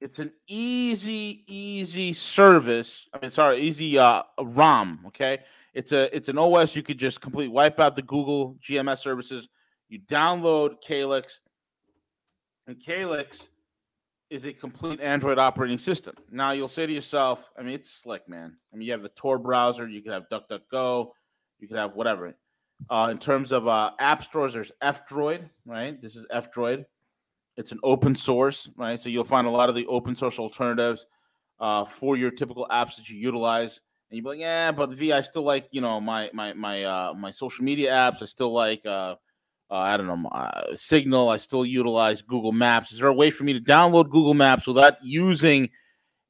It's an easy, easy service. I mean, sorry, easy uh, ROM. Okay, it's a it's an OS you could just completely wipe out the Google GMS services. You download Calyx, and Calyx is a complete Android operating system. Now you'll say to yourself, I mean, it's slick, man. I mean, you have the Tor browser, you could have DuckDuckGo, you could have whatever. Uh, in terms of uh, app stores, there's F-Droid, right? This is F-Droid. It's an open source, right? So you'll find a lot of the open source alternatives uh, for your typical apps that you utilize. And you'll be like, yeah, but V, I still like, you know, my my my uh, my social media apps. I still like uh, uh, I don't know, uh, Signal. I still utilize Google Maps. Is there a way for me to download Google Maps without using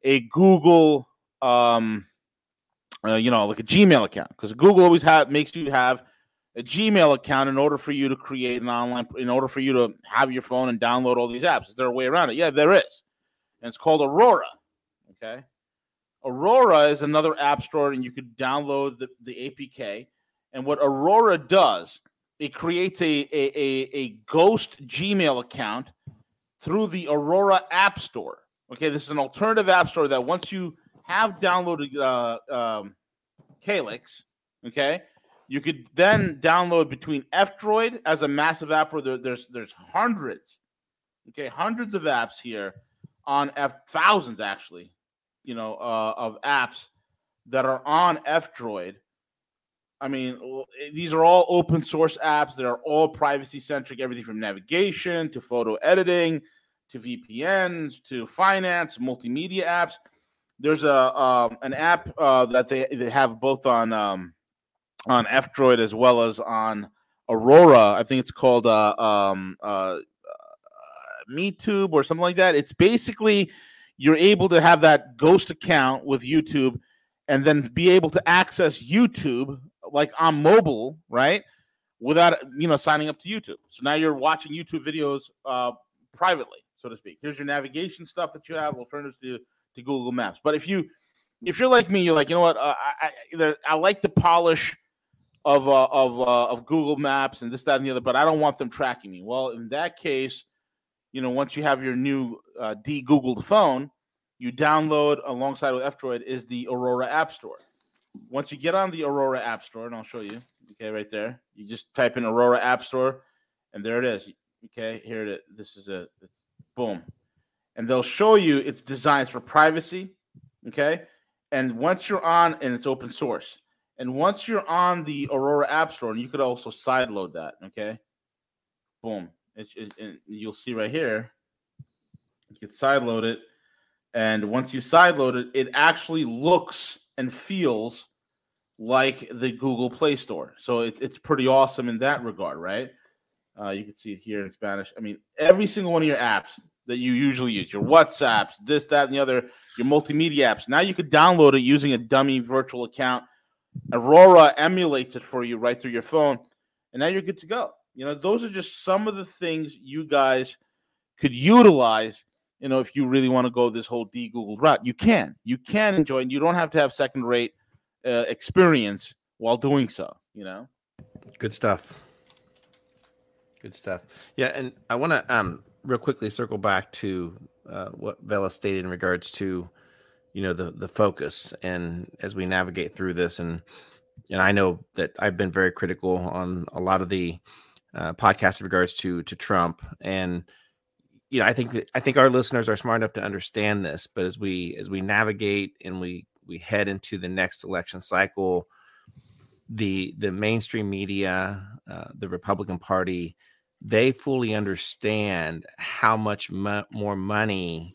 a Google, um, uh, you know, like a Gmail account? Because Google always have makes you have a Gmail account in order for you to create an online, in order for you to have your phone and download all these apps. Is there a way around it? Yeah, there is, and it's called Aurora. Okay, Aurora is another app store, and you could download the the APK. And what Aurora does it creates a, a, a, a ghost Gmail account through the Aurora App Store. Okay, this is an alternative app store that once you have downloaded uh, um, Calyx, okay, you could then download between F-Droid as a massive app where there, there's there's hundreds, okay, hundreds of apps here on F thousands actually, you know, uh, of apps that are on F-Droid I mean, these are all open source apps that are all privacy centric, everything from navigation to photo editing to VPNs to finance, multimedia apps. There's a um, an app uh, that they, they have both on um, on F Droid as well as on Aurora. I think it's called uh, um, uh, uh MeTube or something like that. It's basically you're able to have that ghost account with YouTube and then be able to access YouTube like on mobile, right? Without you know signing up to YouTube. So now you're watching YouTube videos uh, privately, so to speak. Here's your navigation stuff that you have, alternatives to to Google Maps. But if you if you're like me, you're like, you know what? Uh, I I, I like the polish of uh, of uh, of Google Maps and this, that, and the other, but I don't want them tracking me. Well, in that case, you know, once you have your new uh, de-Googled phone, you download alongside with F-Droid is the Aurora App Store. Once you get on the Aurora App Store, and I'll show you, okay, right there, you just type in Aurora App Store, and there it is. Okay, here it is. This is a boom, and they'll show you its designed for privacy. Okay, and once you're on, and it's open source, and once you're on the Aurora App Store, and you could also sideload that. Okay, boom, you'll see right here. You can sideload it, and once you sideload it, it actually looks and feels like the Google Play Store. So it, it's pretty awesome in that regard, right? Uh, you can see it here in Spanish. I mean, every single one of your apps that you usually use, your WhatsApps, this, that, and the other, your multimedia apps. Now you could download it using a dummy virtual account. Aurora emulates it for you right through your phone, and now you're good to go. You know, those are just some of the things you guys could utilize you know, if you really want to go this whole de Google route, you can. You can enjoy and You don't have to have second rate uh, experience while doing so, you know? Good stuff. Good stuff. Yeah. And I want to um, real quickly circle back to uh, what Veles stated in regards to, you know, the, the focus and as we navigate through this. And, and I know that I've been very critical on a lot of the uh, podcasts in regards to, to Trump and, you know, I think that I think our listeners are smart enough to understand this, but as we as we navigate and we we head into the next election cycle, the the mainstream media, uh, the Republican Party, they fully understand how much mo- more money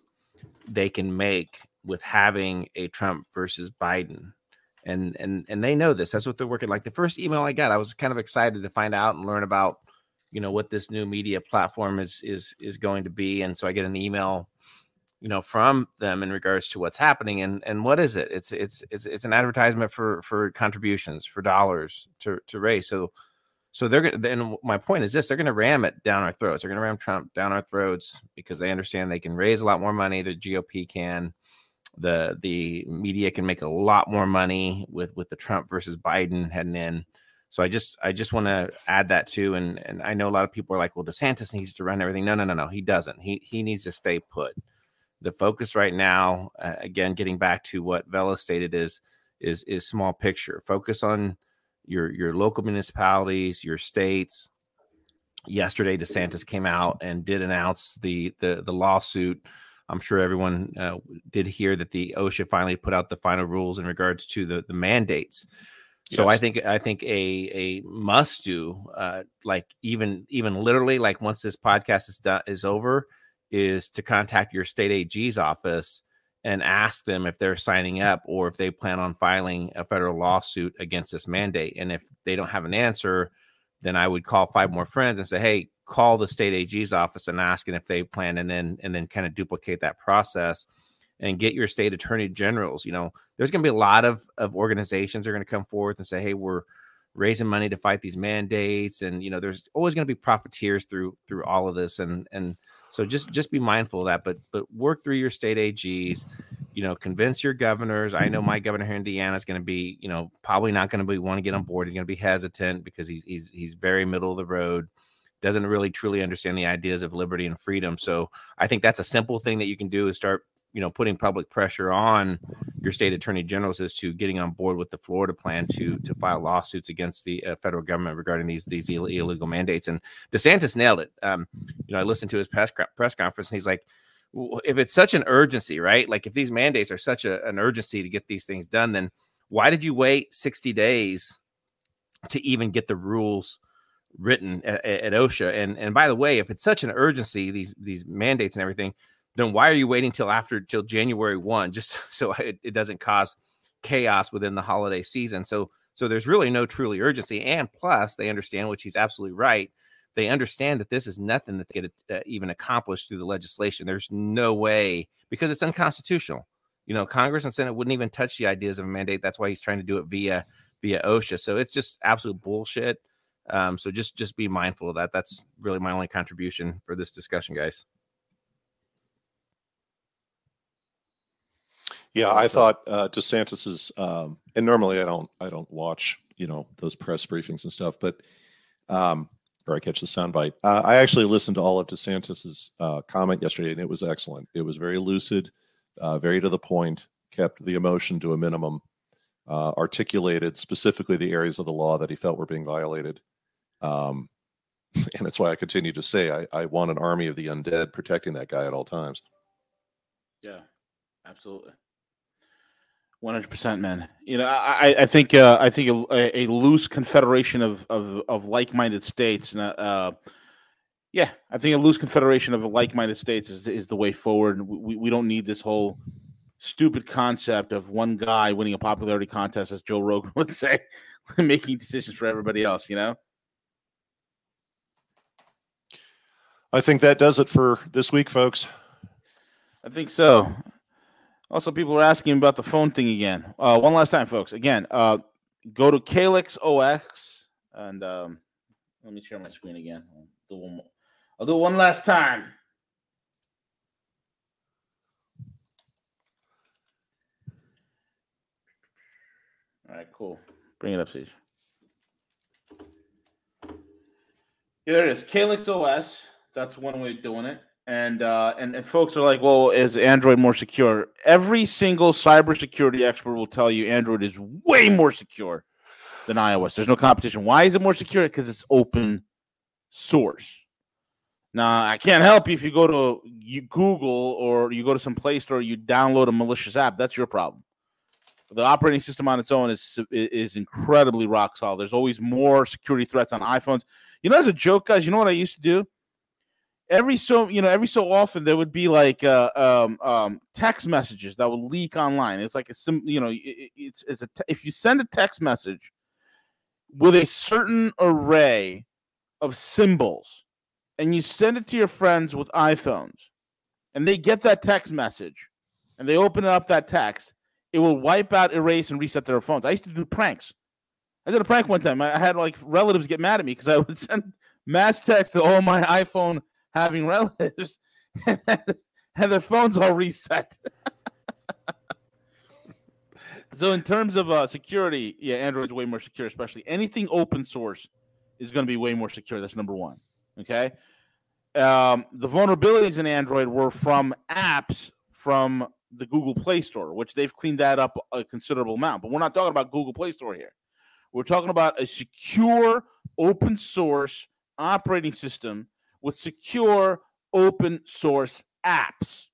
they can make with having a Trump versus Biden. And and and they know this. That's what they're working like. The first email I got, I was kind of excited to find out and learn about you know what this new media platform is is is going to be and so i get an email you know from them in regards to what's happening and and what is it it's it's it's, it's an advertisement for for contributions for dollars to to raise so so they're gonna and my point is this they're gonna ram it down our throats they're gonna ram trump down our throats because they understand they can raise a lot more money the gop can the the media can make a lot more money with with the trump versus biden heading in so I just I just want to add that too. And and I know a lot of people are like, well, DeSantis needs to run everything. No, no, no, no. He doesn't. He he needs to stay put. The focus right now, uh, again, getting back to what Veles stated, is is is small picture. Focus on your your local municipalities, your states. Yesterday, DeSantis came out and did announce the the the lawsuit I'm sure everyone uh, did hear that the OSHA finally put out the final rules in regards to the the mandates. So I think I think a a must do, uh, like even even literally, like once this podcast is done is over, is to contact your state AG's office and ask them if they're signing up or if they plan on filing a federal lawsuit against this mandate. And if they don't have an answer, then I would call five more friends and say, "Hey, call the state AG's office and asking if they plan," and then and then kind of duplicate that process and get your state attorney generals. You know, there's going to be a lot of of organizations that are going to come forth and say, "Hey, we're raising money to fight these mandates," and you know, there's always going to be profiteers through through all of this, and and so just just be mindful of that. But but work through your state AGs. You know, convince your governors. I know my governor here in Indiana is going to be, you know, probably not going to be want to get on board. He's going to be hesitant because he's he's he's very middle of the road doesn't really truly understand the ideas of liberty and freedom. So I think that's a simple thing that you can do is start, you know, putting public pressure on your state attorney generals as to getting on board with the Florida plan to to file lawsuits against the uh, federal government regarding these these Ill- illegal mandates. And DeSantis nailed it. Um, you know, I listened to his press press conference and he's like. "W- If it's such an urgency, right? Like if these mandates are such a, an urgency to get these things done, then why did you wait 60 days to even get the rules written at, at OSHA. And and by the way, if it's such an urgency, these these mandates and everything, then why are you waiting till after till January one, just so it, it doesn't cause chaos within the holiday season? So so there's really no truly urgency. And plus, they understand, which he's absolutely right. They understand that this is nothing that they get uh, even accomplished through the legislation. There's no way because it's unconstitutional. You know, Congress and Senate wouldn't even touch the ideas of a mandate. That's why he's trying to do it via via OSHA. So it's just absolute bullshit. Um, so just just be mindful of that. That's really my only contribution for this discussion, guys. Yeah, I thought uh, DeSantis's, um, and normally I don't, I don't watch, you know, those press briefings and stuff, but, um, or I catch the soundbite. Uh, I actually listened to all of DeSantis's uh, comment yesterday, and it was excellent. It was very lucid, uh, very to the point, kept the emotion to a minimum, uh, articulated specifically the areas of the law that he felt were being violated. Um, and that's why I continue to say I, I want an army of the undead protecting that guy at all times. Yeah, absolutely. One hundred percent, man. You know, I, I- think uh, I think a, a loose confederation of of, of like-minded states. and, Uh, yeah, I think a loose confederation of like-minded states is is the way forward. We we don't need this whole stupid concept of one guy winning a popularity contest, as Joe Rogan would say, making decisions for everybody else. You know. I think that does it for this week, folks. I think so. Also, people are asking about the phone thing again. Uh, one last time, folks. Again, uh, go to Calyx OS and um, let me share my screen again. I'll do one more. I'll do one last time. All right, cool. Bring it up, CJ. There it is. Calyx OS. That's one way of doing it. And uh, and and folks are like, well, is Android more secure? Every single cybersecurity expert will tell you Android is way more secure than iOS. There's no competition. Why is it more secure? Because it's open source. Now, I can't help you if you go to you Google or you go to some Play Store, you download a malicious app. That's your problem. The operating system on its own is is incredibly rock solid. There's always more security threats on iPhones. You know, as a joke, guys, you know what I used to do? Every so you know, every so often there would be like uh, um, um, text messages that would leak online. It's like a sim, you know, it, it's it's a te- if you send a text message with a certain array of symbols and you send it to your friends with iPhones and they get that text message and they open up that text, it will wipe out, erase, and reset their phones. I used to do pranks. I did a prank one time. I had like relatives get mad at me because I would send mass text to all my iPhone having relatives and their phones all reset. so in terms of uh, security, yeah, Android's way more secure, especially anything open source is going to be way more secure. That's number one. Okay. Um, the vulnerabilities in Android were from apps from the Google Play Store, which they've cleaned that up a considerable amount. But we're not talking about Google Play Store here. We're talking about a secure open source operating system with secure open source apps.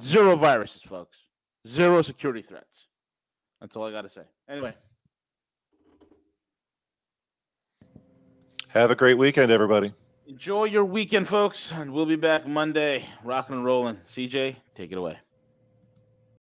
Zero viruses, folks. Zero security threats. That's all I got to say. Anyway, Have a great weekend, everybody. enjoy your weekend, folks, and we'll be back Monday, rocking and rolling. CJ, take it away.